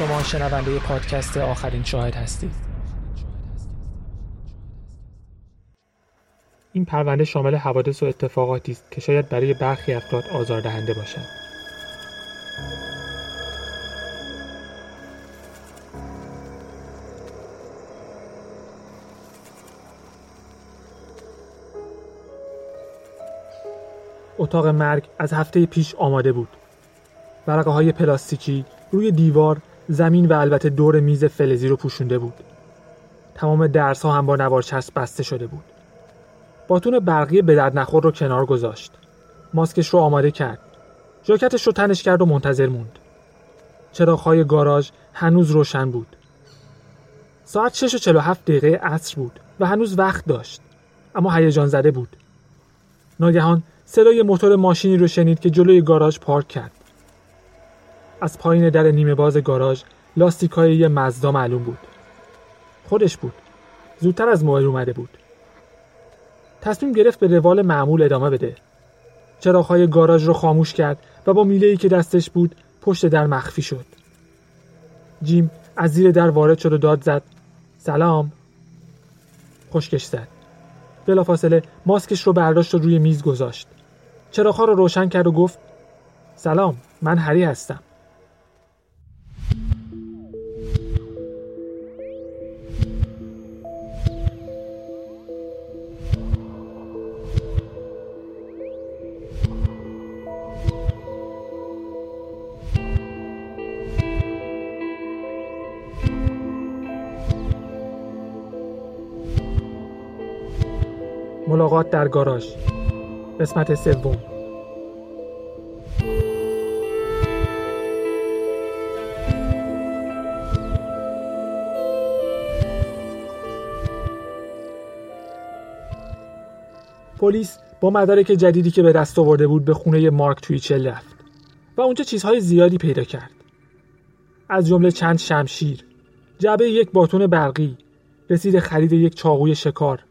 شما شنونده پادکست آخرین شاهد هستید. این پرونده شامل حوادث و اتفاقاتی است که شاید برای برخی افراد آزاردهنده باشد. اتاق مرگ از هفته پیش آماده بود. ورقه های پلاستیکی روی دیوار زمین و البته دور میز فلزی رو پوشونده بود. تمام درس ها هم با نوارچسب بسته شده بود. باتون برقی به درد نخور رو کنار گذاشت. ماسکش رو آماده کرد. ژاکتش رو تنش کرد و منتظر موند. چراغهای گاراژ هنوز روشن بود. ساعت 6 و 47 دقیقه عصر بود و هنوز وقت داشت. اما هیجان زده بود. ناگهان صدای موتور ماشینی رو شنید که جلوی گاراژ پارک کرد. از پایین در نیمه باز گاراژ لاستیک های یه مزدا معلوم بود. خودش بود. زودتر از موعد اومده بود. تصمیم گرفت به روال معمول ادامه بده. چراغهای گاراژ رو خاموش کرد و با میله ای که دستش بود پشت در مخفی شد. جیم از زیر در وارد شد و داد زد. سلام. خشکش زد. بلافاصله ماسکش رو برداشت و روی میز گذاشت. چراغها رو روشن کرد و گفت سلام من هری هستم. ملاقات در گاراژ. قسمت سوم. پلیس با مدارک جدیدی که به دست آورده بود به خونه مارک تویچل رفت و اونجا چیزهای زیادی پیدا کرد. از جمله چند شمشیر جعبه یک باتون برقی رسید خرید یک چاقوی شکار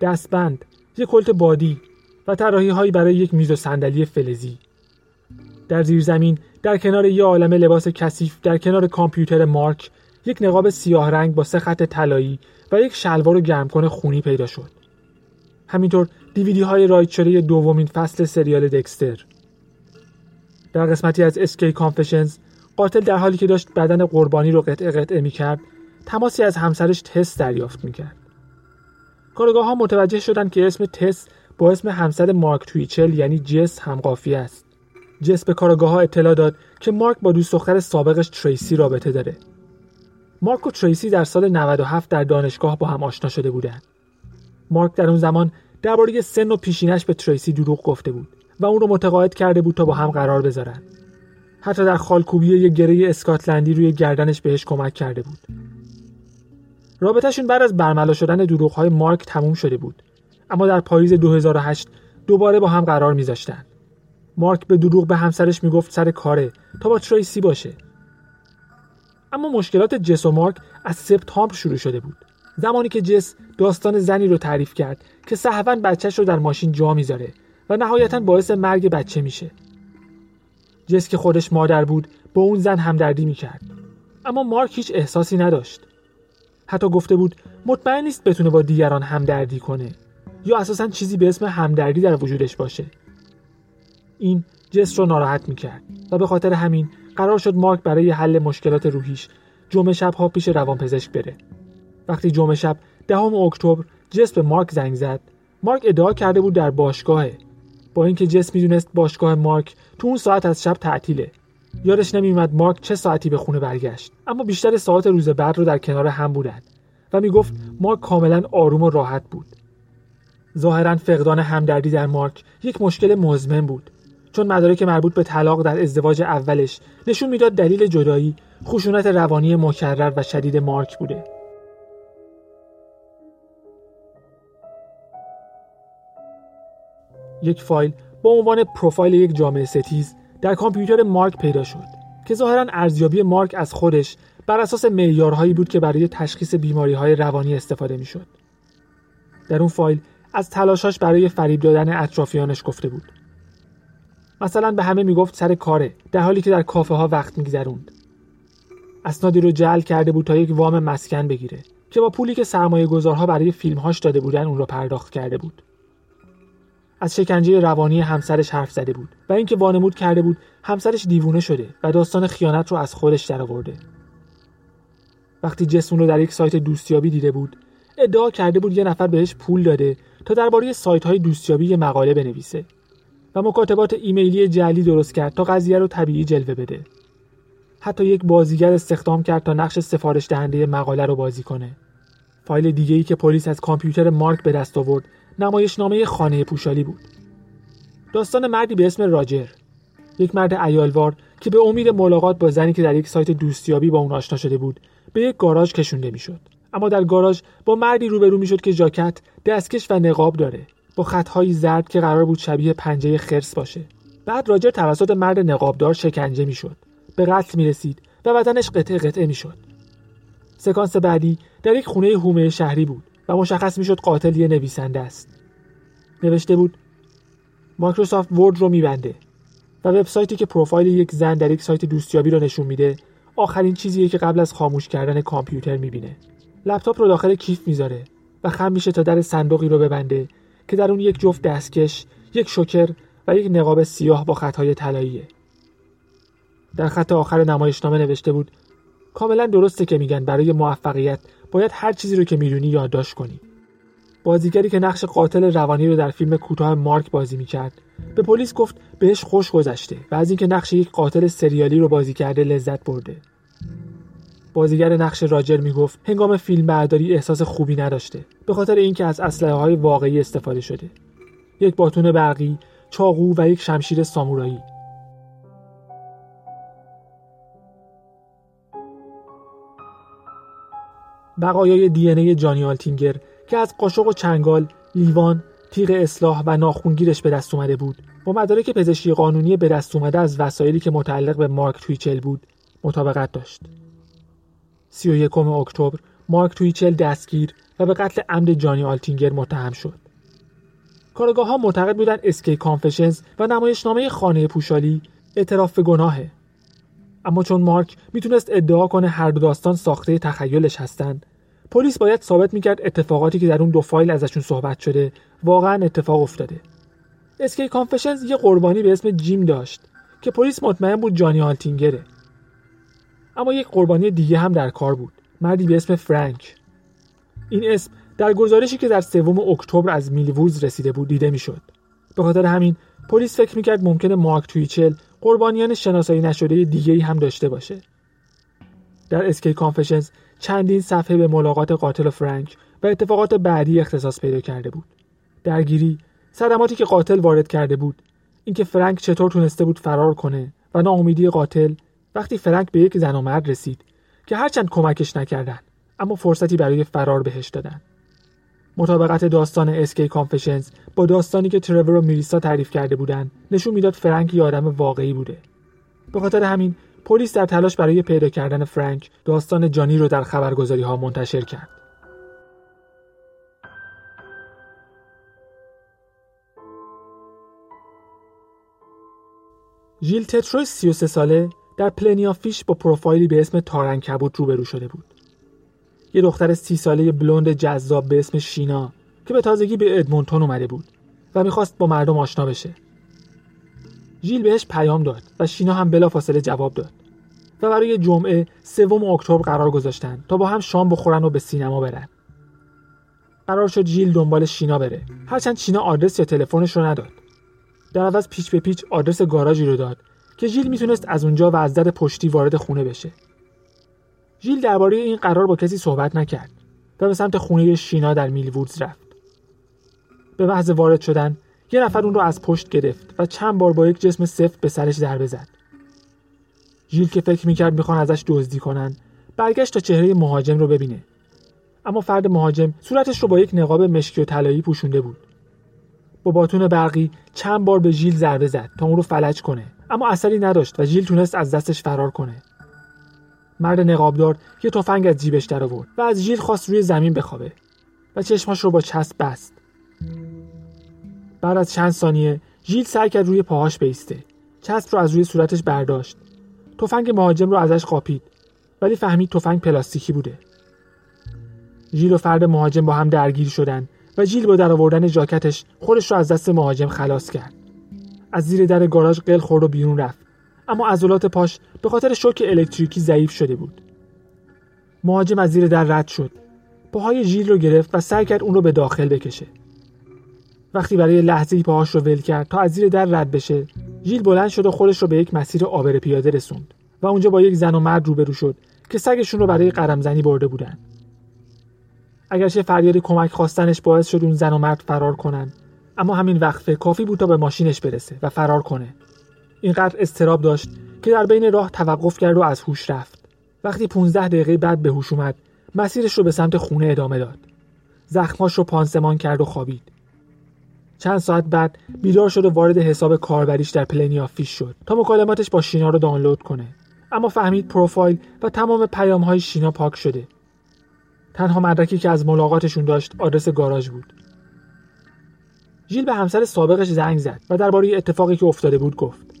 دستبند یک کلت بادی و طراحی هایی برای یک میز و صندلی فلزی. در زیر زمین در کنار یه عالم لباس کثیف در کنار کامپیوتر مارک یک نقاب سیاه رنگ با سه خط طلایی و یک شلوار و گرمکن خونی پیدا شد. همینطور دیویدی های رایت شده دومین فصل سریال دکستر. در قسمتی از اسکی کانفشنز قاتل در حالی که داشت بدن قربانی رو قطعه قطعه می کرد تماسی از همسرش تست دریافت می کرد کارگاه ها متوجه شدند که اسم تس با اسم همسر مارک تویچل یعنی جس همقافی است. جس به کارگاه ها اطلاع داد که مارک با دوست دختر سابقش تریسی رابطه داره. مارک و تریسی در سال 97 در دانشگاه با هم آشنا شده بودند. مارک در اون زمان درباره سن و پیشینش به تریسی دروغ گفته بود و اون رو متقاعد کرده بود تا با هم قرار بذارن. حتی در خالکوبی یک گره اسکاتلندی روی گردنش بهش کمک کرده بود. رابطهشون بعد از برملا شدن دروغهای مارک تموم شده بود. اما در پاییز 2008 دوباره با هم قرار میذاشتن. مارک به دروغ به همسرش می‌گفت سر کاره تا با تریسی باشه. اما مشکلات جس و مارک از سپتامبر شروع شده بود. زمانی که جس داستان زنی رو تعریف کرد که صحبا بچهش رو در ماشین جا می‌ذاره و نهایتا باعث مرگ بچه میشه. جس که خودش مادر بود با اون زن همدردی می‌کرد. اما مارک هیچ احساسی نداشت. حتی گفته بود مطمئن نیست بتونه با دیگران همدردی کنه. یا اساسا چیزی به اسم همدردی در وجودش باشه. این جس رو ناراحت می‌کرد و به خاطر همین قرار شد مارک برای حل مشکلات روحیش جمعه شب ها پیش روانپزشک بره. وقتی جمعه شب دهم اکتبر جس به مارک زنگ زد. مارک ادعا کرده بود در باشگاهه. با اینکه جس می‌دونست باشگاه مارک تو اون ساعت از شب تعطیله. یادش نمیومد مارک چه ساعتی به خونه برگشت اما بیشتر ساعت روز بعد رو در کنار هم بودند و می‌گفت مارک کاملا آروم و راحت بود. ظاهرا فقدان همدردی در مارک یک مشکل مزمن بود چون مدارک مربوط به طلاق در ازدواج اولش نشون می‌داد دلیل جدایی خشونت روانی مکرر و شدید مارک بوده. یک فایل با عنوان پروفایل یک جامعه ستیز در کامپیوتر مارک پیدا شد که ظاهرا ارزیابی مارک از خودش بر اساس معیارهایی بود که برای تشخیص بیماری های روانی استفاده می‌شد. در اون فایل از تلاشاش برای فریب دادن اطرافیانش گفته بود. مثلا به همه می‌گفت سر کاره در حالی که در کافه ها وقت میگذروند. اسنادی رو جعل کرده بود تا یک وام مسکن بگیره که با پولی که سرمایه گذارها برای فیلمهاش داده بودن اون رو پرداخت کرده بود از شکنجه روانی همسرش حرف زده بود و اینکه وانمود کرده بود همسرش دیوونه شده و داستان خیانت رو از خودش درآورده. وقتی جسم رو در یک سایت دوستیابی دیده بود ادعا کرده بود یه نفر بهش پول داده تا درباره سایت های دوستیابی یه مقاله بنویسه و مکاتبات ایمیلی جعلی درست کرد تا قضیه رو طبیعی جلوه بده. حتی یک بازیگر استخدام کرد تا نقش سفارش دهنده مقاله رو بازی کنه. فایل دیگه ای که پلیس از کامپیوتر مارک به دست آورد نمایشنامه خانه پوشالی بود. داستان مردی به اسم راجر. یک مرد ایالوار که به امید ملاقات با زنی که در یک سایت دوستیابی با اون آشنا شده بود به یک گاراژ کشونده می‌شد. اما در گاراژ با مردی روبرو می‌شد که جاکت دستکش و نقاب داره. با خطهایی زرد که قرار بود شبیه پنجه خرس باشه. بعد راجر توسط مرد نقابدار شکنجه می‌شد. به قتل می‌رسید و بدنش قطعه قطعه می‌شد. سکانس بعدی در یک خونه هومه شهری بود. و مشخص می‌شد قاتل یه نویسنده است. نوشته بود مایکروسافت ورد رو میبنده و وبسایتی که پروفایل یک زن در یک سایت دوستیابی رو نشون میده آخرین چیزیه که قبل از خاموش کردن کامپیوتر می‌بینه. لپتاپ رو داخل کیف می‌ذاره و خم میشه تا در صندوقی رو ببنده که در اون یک جفت دستکش یک شوکر و یک نقاب سیاه با خطهای طلاییه. در خط آخر نمایشنامه نوشته بود کاملا درسته که میگن برای موفقیت باید هر چیزی رو که می‌دونی یادداشت کنی. بازیگری که نقش قاتل روانی رو در فیلم کوتاه مارک بازی می‌کرد. به پلیس گفت بهش خوش گذشته و از اینکه نقش یک قاتل سریالی رو بازی کرده لذت برده. بازیگر نقش راجر می‌گفت هنگام فیلم برداری احساس خوبی نداشته به خاطر اینکه از اسلحه های واقعی استفاده شده. یک باتون برقی چاقو و یک شمشیر سامورایی. بقایای دی ای جانی آلتینگر که از قاشق و چنگال، لیوان، تیغ اصلاح و ناخونگیرش به دست اومده بود. با مدارک پزشکی قانونی به دست اومده از وسایلی که متعلق به مارک تویچل بود مطابقت داشت. 31 اکتبر مارک تویچل دستگیر و به قتل عمد جانی آلتینگر متهم شد. کارآگاه ها معتقد بودن SK Confessions و نمایشنامه خانه پوشالی اعتراف به گناهه. اما چون مارک می‌تونست ادعا کنه هر دو داستان ساخته تخیلش هستند پلیس باید ثابت می‌کرد اتفاقاتی که در اون دو فایل ازشون صحبت شده واقعا اتفاق افتاده. SK Confessions یه قربانی به اسم جیم داشت که پلیس مطمئن بود جانی هالتینگره اما یک قربانی دیگه هم در کار بود مردی به اسم فرانک. این اسم در گزارشی که در سوم اکتبر از میلووز رسیده بود دیده می‌شد. به خاطر همین پلیس فکر می‌کرد ممکنه مارک تویچل قربانیان شناسایی نشده دیگه هم داشته باشه. در اسکی کانفشنز چندین صفحه به ملاقات قاتل فرانک و اتفاقات بعدی اختصاص پیدا کرده بود. درگیری صدماتی که قاتل وارد کرده بود اینکه فرانک چطور تونسته بود فرار کنه و ناامیدی قاتل وقتی فرانک به یک زن و مرد رسید که هرچند کمکش نکردن اما فرصتی برای فرار بهش دادن. مطابقت داستان اسکی کانفشنز با داستانی که ترور و میریسا تعریف کرده بودند نشون می‌داد فرانک یه آدم واقعی بوده به خاطر همین پلیس در تلاش برای پیدا کردن فرانک داستان جانی رو در خبرگزاری ها منتشر کرد ژیل تتروی 33 ساله در پلنیا فیش با پروفایلی به اسم تارن کبوت روبرو شده بود. یه دختر سی ساله بلوند جذاب به اسم شینا که به تازگی به ادمونتون اومده بود و می‌خواست با مردم آشنا بشه. ژیل بهش پیام داد و شینا هم بلافاصله جواب داد و برای جمعه سوم اکتبر قرار گذاشتن تا با هم شام بخورن و به سینما برن. قرار شد ژیل دنبال شینا بره هرچند شینا آدرس یا تلفنش رو نداد. در عوض پیچ به پیچ آدرس گاراژی رو داد که ژیل می‌تونست از اونجا و از در پشتی وارد خونه بشه. ژیل درباره این قرار با کسی صحبت نکرد و به سمت خونه شینا در میلوودز رفت. به محض وارد شدن یه نفر اون رو از پشت گرفت و چند بار با یک جسم سفت به سرش ضربه زد. ژیل که فکر می‌کرد می‌خوان ازش دزدی کنن برگشت تا چهره مهاجم رو ببینه اما فرد مهاجم صورتش رو با یک نقاب مشکی و طلایی پوشونده بود با باتون برقی چند بار به ژیل ضربه زد تا اون رو فلج کنه اما اثری نداشت و ژیل تونست از دستش فرار کنه مرد نقابدار یه تفنگ از جیبش در آورد و از ژیل خواست روی زمین بخوابه و چشماش رو با چسب بست. بعد از چند ثانیه ژیل سعی کرد روی پاهاش بیسته. چسب رو از روی صورتش برداشت. تفنگ مهاجم رو ازش قاپید. ولی فهمید تفنگ پلاستیکی بوده. ژیل و فرد مهاجم با هم درگیر شدن و جیل با درآوردن ژاکتش خودش رو از دست مهاجم خلاص کرد. از زیر در گاراژ قل خورد و بیرون رفت. اما عضلات پاش به خاطر شوک الکتریکی ضعیف شده بود. مهاجم از زیر در رد شد. پاهای ژیل رو گرفت و سعی کرد اون رو به داخل بکشه. وقتی برای لحظه پاهاش رو ول کرد تا از زیر در رد بشه ژیل بلند شد و خودش رو به یک مسیر آبر پیاده رسوند و اونجا با یک زن و مرد روبرو شد که سگشون رو برای قرمزنی برده بودن. اگرچه فریاد کمک خواستنش باعث شد اون زن و مرد فرار کنن اما همین وقفه کافی بود تا به ماشینش برسه و فرار کنه. اینقدر استراب داشت که در بین راه توقف کرد و از هوش رفت. وقتی 15 دقیقه بعد به هوش اومد مسیرش رو به سمت خونه ادامه داد. زخماش رو پانسمان کرد و خوابید. چند ساعت بعد بیدار شد و وارد حساب کاربریش در پلنی آفیش شد تا مکالماتش با شینا رو دانلود کنه. اما فهمید پروفایل و تمام پیام های شینا پاک شده. تنها مدرکی که از ملاقاتشون داشت آدرس گاراژ بود. ژیل به همسر سابقش زنگ زد و درباره اتفاقی که افتاده بود گفت.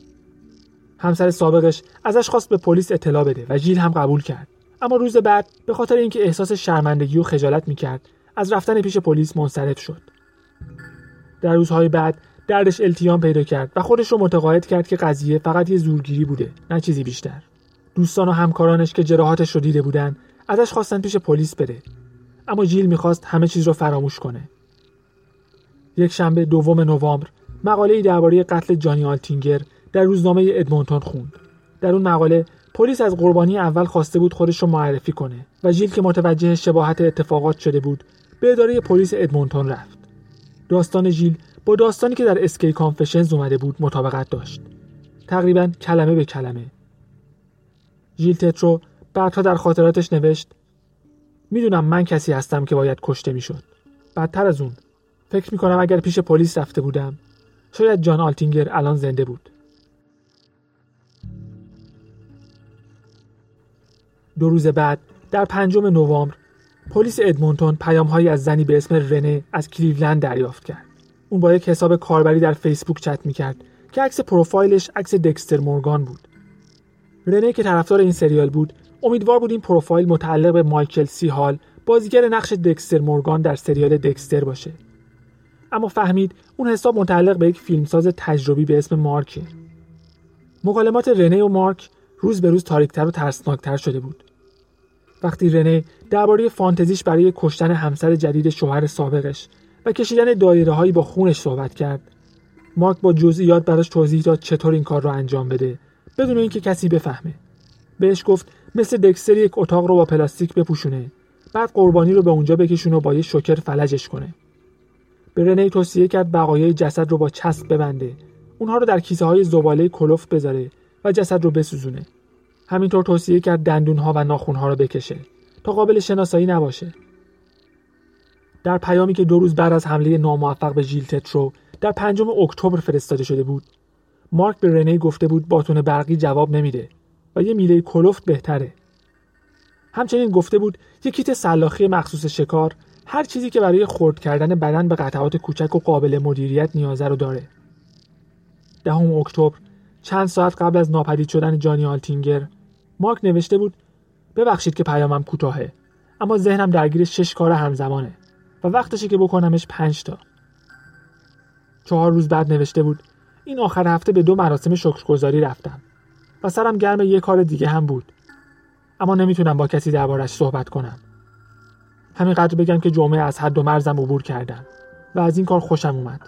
همسر سابقش ازش خواست به پلیس اطلاع بده و ژیل هم قبول کرد. اما روز بعد به خاطر اینکه احساس شرمندگی و خجالت می‌کرد از رفتن پیش پلیس منصرف شد. در روزهای بعد دردش التیام پیدا کرد و خودش رو متقاعد کرد که قضیه فقط یه زورگیری بوده نه چیزی بیشتر. دوستان و همکارانش که جراحاتش رو دیده بودن ازش خواستن پیش پلیس بره. اما جیل می‌خواست همه چیز رو فراموش کنه. یک شنبه دوم نوامبر مقاله درباره قتل جانی آلتینگر در روزنامه ادمونتون خوند. در اون مقاله پلیس از قربانی اول خواسته بود خودش رو معرفی کنه و جیل که متوجه شباهت اتفاقات شده بود به اداره پلیس ادمونتون رفت. داستان ژیل با داستانی که در SK Confessions اومده بود مطابقت داشت. تقریبا کلمه به کلمه. ژیل تترو بعدها در خاطراتش نوشت می‌دونم من کسی هستم که باید کشته می‌شد. بدتر از اون فکر می‌کنم اگر پیش پلیس رفته بودم شاید جان آلتینگر الان زنده بود. دو روز بعد در پنجم نوامبر پلیس ادمونتون پیامهایی از زنی به اسم رنه از کلیولند دریافت کرد. اون با یک حساب کاربری در فیسبوک چت می‌کرد که عکس پروفایلش عکس دکستر مورگان بود. رنه که طرفدار این سریال بود امیدوار بود این پروفایل متعلق به مایکل سی هال بازیگر نقش دکستر مورگان در سریال دکستر باشه. اما فهمید اون حساب متعلق به یک فیلمساز تجربی به اسم مارکه. مکالمات رنه و مارک روز به روز تاریکتر و ترسناکتر شده بود. وقتی رنه درباره فانتزیش برای کشتن همسر جدید شوهر سابقش و کشیدن دایره هایی با خونش صحبت کرد مارک با جزئیات براش توضیح داد چطور این کار رو انجام بده بدون اینکه کسی بفهمه. بهش گفت مثل دکستر یک اتاق رو با پلاستیک بپوشونه بعد قربانی رو به اونجا بکشونه و با یه شکر فلجش کنه. به رنی توصیه کرد بقایای جسد رو با چسب ببنده. اونها رو در کیسه های زباله کلفت بذاره و جسد رو بسوزونه. همینطور توصیه کرد دندون ها و ناخون ها رو بکشه تا قابل شناسایی نباشه. در پیامی که دو روز بعد از حمله ناموفق به ژیل تترو در پنجم اکتبر فرستاده شده بود مارک به رنی گفته بود باتون برقی جواب نمیده و یه میله کلفت بهتره. همچنین گفته بود یه کیت سلاخی مخصوص شکار هر چیزی که برای خرد کردن بدن به قطعات کوچک و قابل مدیریت نیازه رو داره. دهم اکتبر چند ساعت قبل از ناپدید شدن جانی آلتینگر مارک نوشته بود ببخشید که پیامم کوتاهه اما ذهنم درگیر شش کار همزمانه و وقتشه که بکنمش پنج تا. چهار روز بعد نوشته بود این آخر هفته به دو مراسم شکرگزاری رفتم و سرم گرم یه کار دیگه هم بود اما نمی‌تونم با کسی دربارش صحبت کنم. همینقدر بگم که جمعه از حد و مرزم عبور کردم و از این کار خوشم اومد.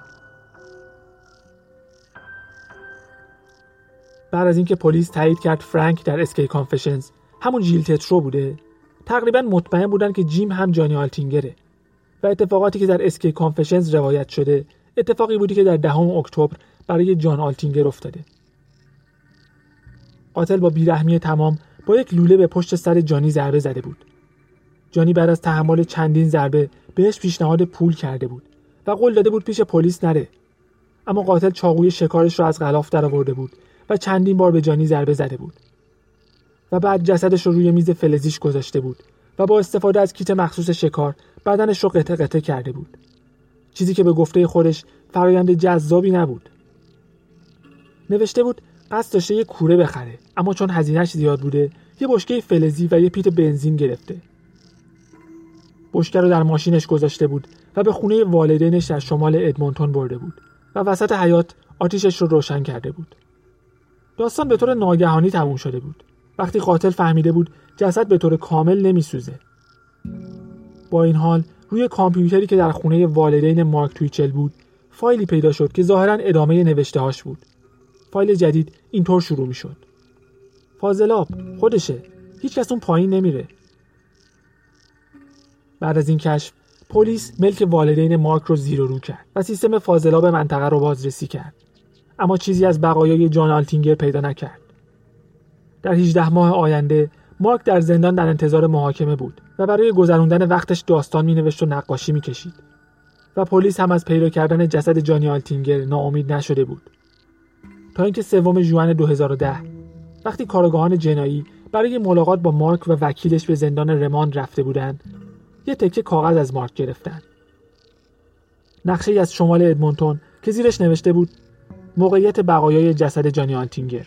بعد از اینکه پلیس تایید کرد فرانک در SK Confessions. همون جیل تترو بوده. تقریبا مطمئن بودن که جیم هم جانی آلتینگره. و اتفاقاتی که در SK Confessions روایت شده اتفاقی بوده که در دهم اکتبر برای جان آلتینگر افتاده. قاتل با بیرحمی تمام با یک لوله به پشت سر جانی ضربه زده بود. جانی بعد از تحمل چندین ضربه بهش پیشنهاد پول کرده بود و قول داده بود پیش پلیس نره. اما قاتل چاقوی شکارش را از غلاف درآورده بود و چندین بار به جانی ضربه زده بود. و بعد جسدش رو روی میز فلزیش گذاشته بود و با استفاده از کیت مخصوص شکار بدنش رو قطع قطع کرده بود. چیزی که به گفته خودش فرایند جذابی نبود. نوشته بود قصد داشته یه کوره بخره اما چون هزینهش زیاد بوده یه بشکه فلزی و یه پیت بنزین گرفته. بشکه رو در ماشینش گذاشته بود و به خونه والدینش در شمال ادمونتون برده بود. و وسط حیات آتیشش رو روشن کرده بود. داستان به طور ناگهانی تموم شده بود. وقتی قاتل فهمیده بود جسد به طور کامل نمیسوزه. با این حال روی کامپیوتری که در خونه والدین مارک تویچل بود فایلی پیدا شد که ظاهرا ادامه نوشته هاش بود. فایل جدید اینطور شروع می شد فاضلاب خودشه. هیچ اون پایین نمیره. بعد از این کشف پلیس ملک والدین مارک رو زیر و رو کرد و سیستم فاضلاب منطقه رو بازرسی کرد. اما چیزی از بقایای جان آلتینگر پیدا نکرد. در 18 ماه آینده مارک در زندان در انتظار محاکمه بود و برای گذراندن وقتش داستان مینوشت و نقاشی می‌کشید. و پلیس هم از پیدا کردن جسد جانی آلتینگر ناامید نشده بود. تا اینکه سوم ژوئن 2010 وقتی کارآگاهان جنایی برای ملاقات با مارک و وکیلش به زندان رماند رفته بودند یه تکه کاغذ از مارک گرفتن. نقشه از شمال ادمونتون که زیرش نوشته بود موقعیت بقایای جسد جانی آلتینگر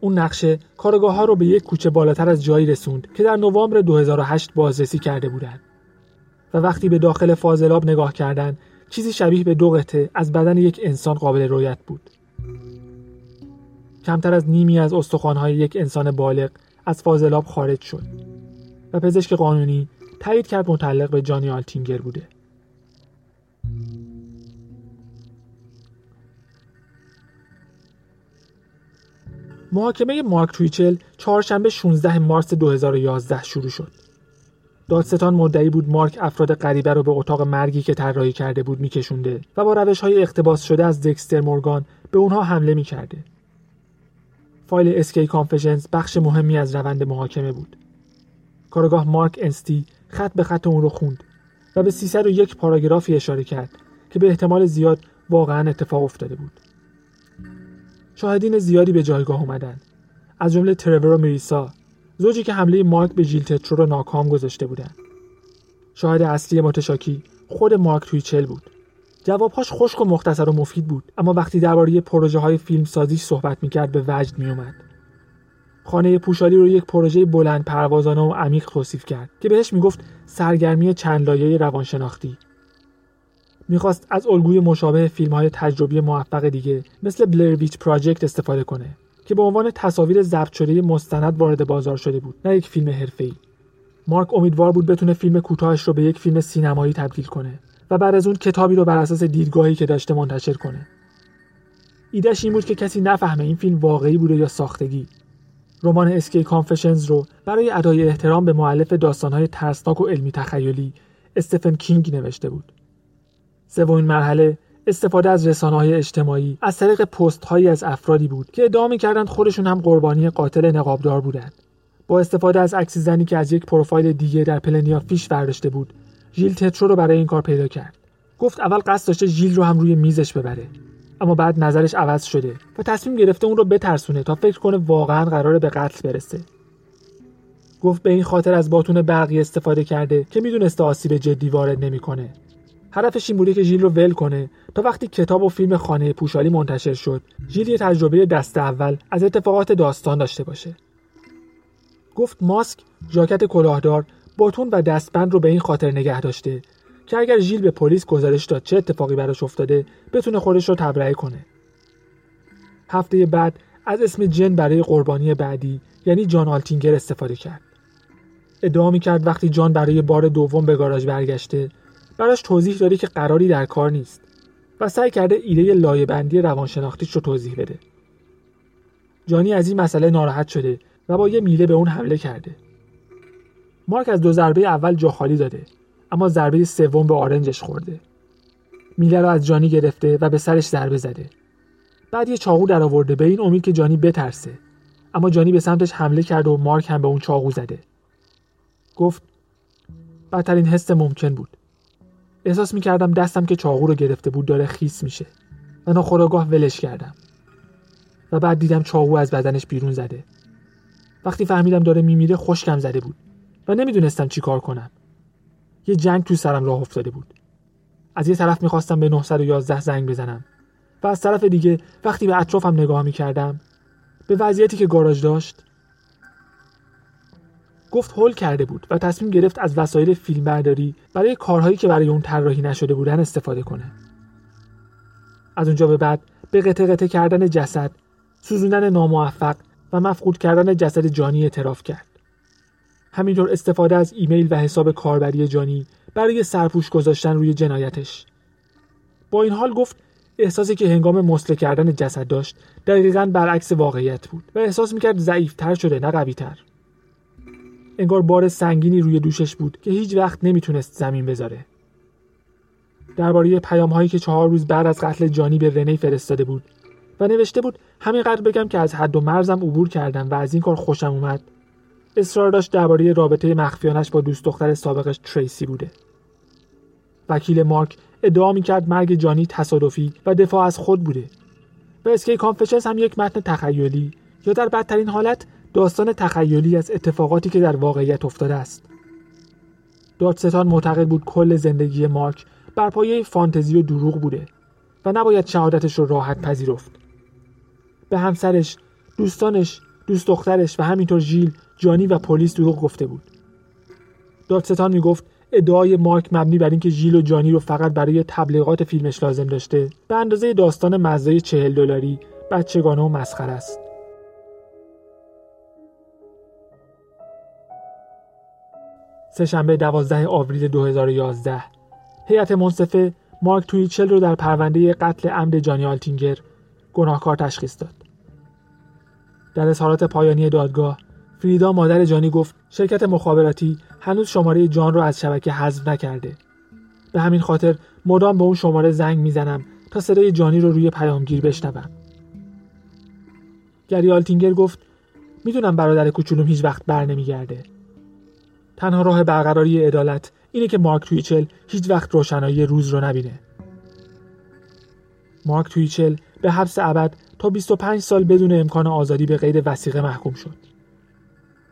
اون نقشه کارگاه ها رو به یک کوچه بالاتر از جایی رسوند که در نوامبر 2008 بازرسی کرده بودند. و وقتی به داخل فاضلاب نگاه کردند چیزی شبیه به دو قطعه از بدن یک انسان قابل رویت بود. کمتر از نیمی از استخوانهای یک انسان بالغ از فاضلاب خارج شد. و پزشک قانونی تایید کرد متعلق به جانی آلتینگر بوده محاکمه مارک تویچل چهارشنبه 16 مارس 2011 شروع شد. دادستان مدعی بود مارک افراد غریبه رو به اتاق مرگی که طراحی کرده بود میکشونده و با روش های اقتباس شده از دکستر مورگان به اونها حمله می‌کرده. فایل اسکی کانفشنز بخش مهمی از روند محاکمه بود. کارگاه مارک انستی خط به خط اون رو خوند و به 301 پاراگرافی اشاره کرد که به احتمال زیاد واقعا اتفاق افتاده بود. شاهدین زیادی به جایگاه اومدن. از جمله ترور و میریسا زوجی که حمله مارک به ژیل تترو را ناکام گذاشته بودند شاهد اصلی متشاکی خود مارک تویچل بود. جوابهاش خشک و مختصر و مفید بود اما وقتی درباره پروژه های فیلم سازیش صحبت می‌کرد به وجد میومد خانه پوشالی رو یک پروژه بلند پروازانه و عمیق توصیف کرد که بهش می‌گفت سرگرمی چند لایه روانشناختی. می‌خواست از الگوی مشابه فیلم های تجربی موفق دیگه مثل بلرویچ پراجکت استفاده کنه که به عنوان تصاویر ضبط شده مستند وارد بازار شده بود نه یک فیلم حرفه‌ای. مارک امیدوار بود بتونه فیلم کوتاهش رو به یک فیلم سینمایی تبدیل کنه و بعد از اون کتابی رو بر اساس دیدگاهی که داشته منتشر کنه. ایدهش این بود که کسی نفهمه این فیلم واقعی بوده یا ساختگی. رمان SK Confessions رو برای ادای احترام به مؤلف داستانهای ترسناک و علمی تخیلی استفن کینگ نوشته بود. سومین مرحله استفاده از رسانه های اجتماعی از طریق پست هایی از افرادی بود که ادعا می‌کردند خودشون هم قربانی قاتل نقابدار بودند. با استفاده از عکس زنی که از یک پروفایل دیگه در پلنیا فیش برداشته بود ژیل تترو رو برای این کار پیدا کرد. گفت اول قصد داشته ژیل رو هم روی میزش ببره. اما بعد نظرش عوض شده و تصمیم گرفته اون رو بترسونه تا فکر کنه واقعا قراره به قتل برسه. گفت به این خاطر از باتون برقی استفاده کرده که می‌دونسته آسیب جدی وارد نمی‌کنه. هدفش این بوده که ژیل رو ول کنه تا وقتی کتاب و فیلم خانه پوشالی منتشر شد ژیل یه تجربه دست اول از اتفاقات داستان داشته باشه. گفت ماسک ژاکت کلاهدار باتون و دستبند رو به این خاطر نگه داشته که اگر ژیل به پلیس گزارش داد چه اتفاقی براش افتاده بتونه خودش رو تبرئه کنه هفته بعد از اسم جن برای قربانی بعدی یعنی جان آلتینگر استفاده کرد ادعا کرد وقتی جان برای بار دوم به گاراژ برگشته براش توضیح داده که قراری در کار نیست و سعی کرده ایده لایه بندی روانشناختیش رو توضیح بده. جانی از این مسئله ناراحت شده و با یه میله به اون حمله کرده. مارک از دو ضربه اول جا خالی داده اما ضربه سوم به آرنجش خورده. میله رو از جانی گرفته و به سرش ضربه زده. بعد یه چاقو در آورده به این امید که جانی بترسه اما جانی به سمتش حمله کرده و مارک هم به اون چاقو زده. گفت بدترین حس ممکن بود. احساس می‌کردم دستم که چاقو رو گرفته بود داره خیس میشه و ناخداگاه ولش کردم و بعد دیدم چاقو از بدنش بیرون زده وقتی فهمیدم داره میمیره خشکم زده بود و نمی‌دونستم چی کار کنم یه جنگ تو سرم راه افتاده بود از یه طرف می‌خواستم به 911 زنگ بزنم و از طرف دیگه وقتی به اطرافم نگاه می‌کردم به وضعیتی که گاراژ داشت گفت هول کرده بود و تصمیم گرفت از وسایل فیلمبرداری برای کارهایی که برای اون طراحی نشده بودن استفاده کنه. از اونجا به بعد به قطع کردن جسد، سوزوندن ناموفق و مفقود کردن جسد جانی اعتراف کرد. همینطور استفاده از ایمیل و حساب کاربری جانی برای سرپوش گذاشتن روی جنایتش. با این حال گفت احساسی که هنگام مسله کردن جسد داشت دقیقا برعکس واقعیت بود و احساس می‌کرد ضعیفتر شده نه قویتر. انگار بار سنگینی روی دوشش بود که هیچ وقت نمی‌تونست زمین بذاره. درباره پیام هایی که چهار روز بعد از قتل جانی به رنی فرستاده بود و نوشته بود همینقدر بگم که از حد و مرزم عبور کردم و از این کار خوشم اومد. اصرار داشت درباره رابطه مخفیانش با دوست دختر سابقش تریسی بوده. وکیل مارک ادعا می‌کرد مرگ جانی تصادفی و دفاع از خود بوده. و SK Confessions هم یک متن تخیلی یا در بدترین حالت داستان تخیلی از اتفاقاتی که در واقعیت افتاده است. دادستان معتقد بود کل زندگی مارک بر پایه فانتزی و دروغ بوده و نباید شهادتش رو راحت پذیرفت. به همسرش دوستانش دوست دخترش و همینطور ژیل جانی و پلیس دروغ گفته بود دادستان می‌گفت ادعای مارک مبنی بر اینکه ژیل و جانی رو فقط برای تبلیغات فیلمش لازم داشته به اندازه داستان مزای چهل دلاری بچگانه و مسخره است سهشنبه 12 آوریل 2011 هیئت منصفه مارک تویچل رو در پرونده قتل عمد جانی آلتینگر گناهکار تشخیص داد. در اظهارات پایانی دادگاه فریدا مادر جانی گفت شرکت مخابراتی هنوز شماره جان رو از شبکه حذف نکرده. به همین خاطر مدام به اون شماره زنگ می‌زنم تا صدای جانی رو روی پیامگیر بشنوم. گری آلتینگر گفت می‌دونم برادر کوچولوم هیچ وقت بر نمیگرده. تنها راه برقراری عدالت اینه که مارک تویچل هیچ وقت روشنایی روز رو نبینه. مارک تویچل به حبس ابد تا 25 سال بدون امکان آزادی به قید وسیقه محکوم شد.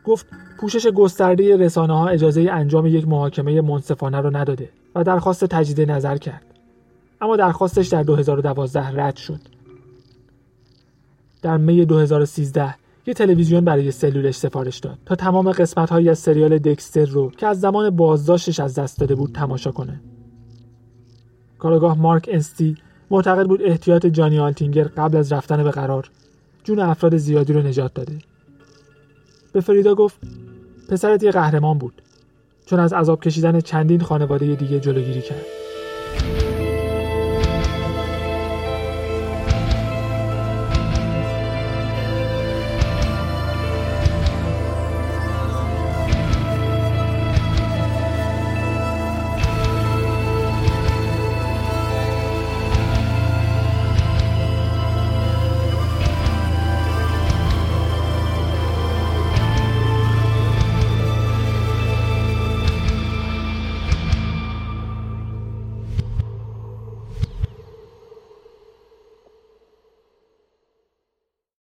گفت پوشش گسترده رسانه ها اجازه انجام یک محاکمه منصفانه رو نداده و درخواست تجدید نظر کرد. اما درخواستش در 2012 رد شد. در می 2013 یه تلویزیون برای سلولش سفارش داد تا تمام قسمت هایی از سریال دکستر رو که از زمان بازداشتش از دست داده بود تماشا کنه. کارگاه مارک انستی معتقد بود احتیاط جانی آلتینگر قبل از رفتن به قرار جون افراد زیادی رو نجات داده. به فریدا گفت پسرت یه قهرمان بود چون از عذاب کشیدن چندین خانواده دیگه جلوگیری کرد.